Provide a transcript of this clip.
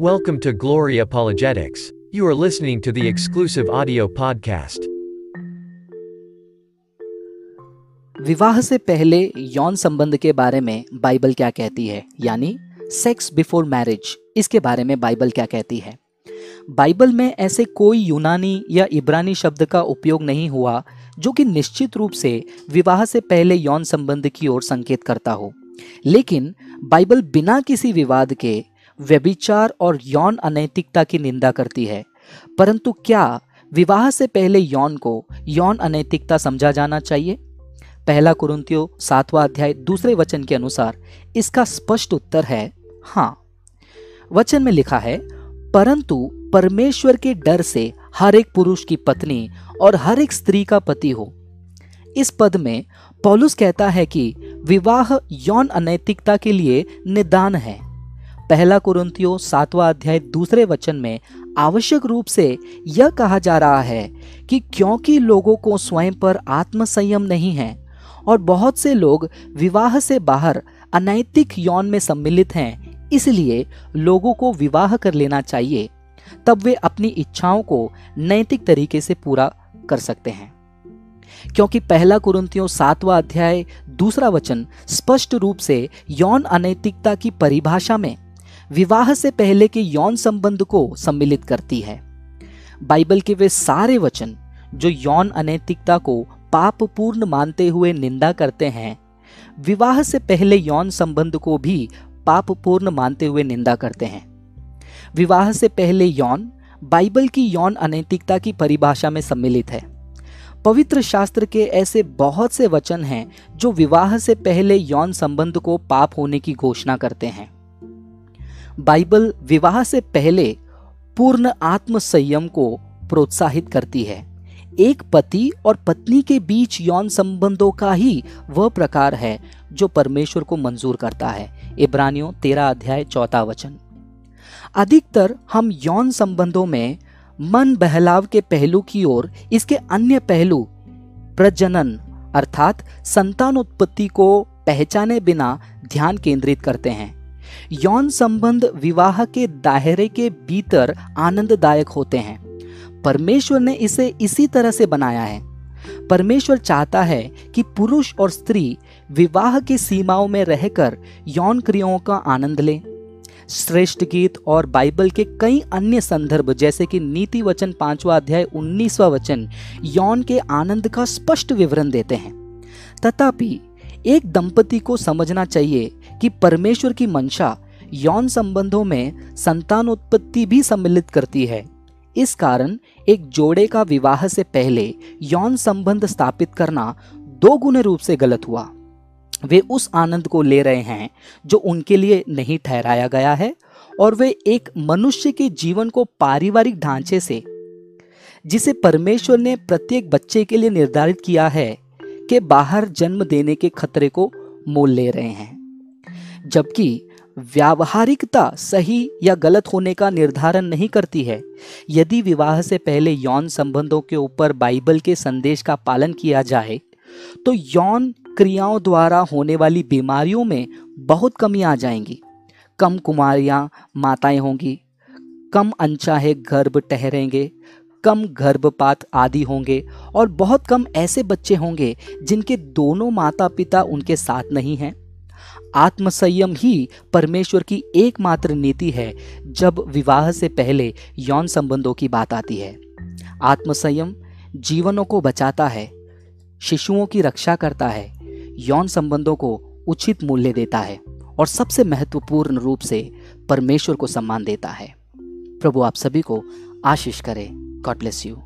Welcome to Glory Apologetics. You are listening to the exclusive audio podcast. विवाह से पहले यौन संबंध के बारे में बाइबल क्या कहती है यानी सेक्स बिफोर मैरिज इसके बारे में बाइबल क्या कहती है बाइबल में ऐसे कोई यूनानी या इब्रानी शब्द का उपयोग नहीं हुआ, जो कि निश्चित रूप से विवाह से पहले यौन संबंध की ओर संकेत करता हो लेकिन बाइबल बिना किसी विवाद के व्यभिचार और यौन अनैतिकता की निंदा करती है। परंतु क्या विवाह से पहले यौन को यौन अनैतिकता समझा जाना चाहिए? पहला कुरुंतियो सातवां अध्याय दूसरे वचन के अनुसार इसका स्पष्ट उत्तर है हाँ। वचन में लिखा है, परंतु परमेश्वर के डर से हर एक पुरुष की पत्नी और हर एक स्त्री का पति हो। इस पद में पौलुस कहता है कि विवाह यौन अनैतिकता के लिए निदान है। पहला कुरुंतियो सातवां अध्याय दूसरे वचन में आवश्यक रूप से यह कहा जा रहा है कि क्योंकि लोगों को स्वयं पर आत्मसंयम नहीं है और बहुत से लोग विवाह से बाहर अनैतिक यौन में सम्मिलित हैं, इसलिए लोगों को विवाह कर लेना चाहिए। तब वे अपनी इच्छाओं को नैतिक तरीके से पूरा कर सकते हैं। क्योंकि पहला कुरुंतियों सातवां अध्याय दूसरा वचन स्पष्ट रूप से यौन अनैतिकता की परिभाषा में विवाह से पहले के यौन संबंध को सम्मिलित करती है। बाइबल के वे सारे वचन, जो यौन अनैतिकता को पाप पूर्ण मानते हुए निंदा करते हैं, विवाह से पहले यौन संबंध को भी पाप पूर्ण मानते हुए निंदा करते हैं। विवाह से पहले यौन, बाइबल की यौन अनैतिकता की परिभाषा में सम्मिलित है। पवित्र शास्त्र के ऐसे बहुत से वचन हैं, जो विवाह से पहले यौन संबंध को पाप होने की घोषणा करते हैं। बाइबल विवाह से पहले पूर्ण आत्म संयम को प्रोत्साहित करती है। एक पति और पत्नी के बीच यौन संबंधों का ही वह प्रकार है जो परमेश्वर को मंजूर करता है। इब्रानियों तेरा अध्याय चौथा वचन। अधिकतर हम यौन संबंधों में मन बहलाव के पहलू की ओर इसके अन्य पहलू, प्रजनन अर्थात संतान उत्पत्ति को पहचाने बिना ध्यान केंद्रित करते हैं। यौन संबंध विवाह के दायरे के भीतर आनंददायक होते हैं। परमेश्वर ने इसे इसी तरह से बनाया है। परमेश्वर चाहता है कि पुरुष और स्त्री विवाह की सीमाओं में रहकर यौन क्रियाओं का आनंद लें। श्रेष्ठ गीत और बाइबल के कई अन्य संदर्भ, जैसे कि नीति वचन पांचवा अध्याय उन्नीसवा वचन, यौन के आनंद का स्पष्ट विवरण देते हैं। तथापि एक दंपति को समझना चाहिए कि परमेश्वर की मंशा यौन संबंधों में संतानोत्पत्ति भी सम्मिलित करती है। इस कारण एक जोड़े का विवाह से पहले यौन संबंध स्थापित करना दो गुने रूप से गलत हुआ। वे उस आनंद को ले रहे हैं जो उनके लिए नहीं ठहराया गया है और वे एक मनुष्य के जीवन को पारिवारिक ढांचे से, जिसे परमेश्वर ने प्रत्येक बच्चे के लिए निर्धारित किया है के बाहर जन्म देने के खतरे को मोल ले रहे हैं। जबकि व्यावहारिकता सही या गलत होने का निर्धारण नहीं करती है। यदि विवाह से पहले यौन संबंधों के ऊपर बाइबल के संदेश का पालन किया जाए तो यौन क्रियाओं द्वारा होने वाली बीमारियों में बहुत कमी आ जाएँगी। कम कुमारियाँ माताएँ होंगी, कम अनचाहे गर्भ ठहरेंगे कम गर्भपात आदि होंगे और बहुत कम ऐसे बच्चे होंगे जिनके दोनों माता पिता उनके साथ नहीं हैं। आत्मसंयम ही परमेश्वर की एकमात्र नीति है, जब विवाह से पहले यौन संबंधों की बात आती है। आत्मसंयम जीवनों को बचाता है, शिशुओं की रक्षा करता है, यौन संबंधों को उचित मूल्य देता है और सबसे महत्वपूर्ण रूप से परमेश्वर को सम्मान देता है। प्रभु आप सभी को आशीष करे। God bless you.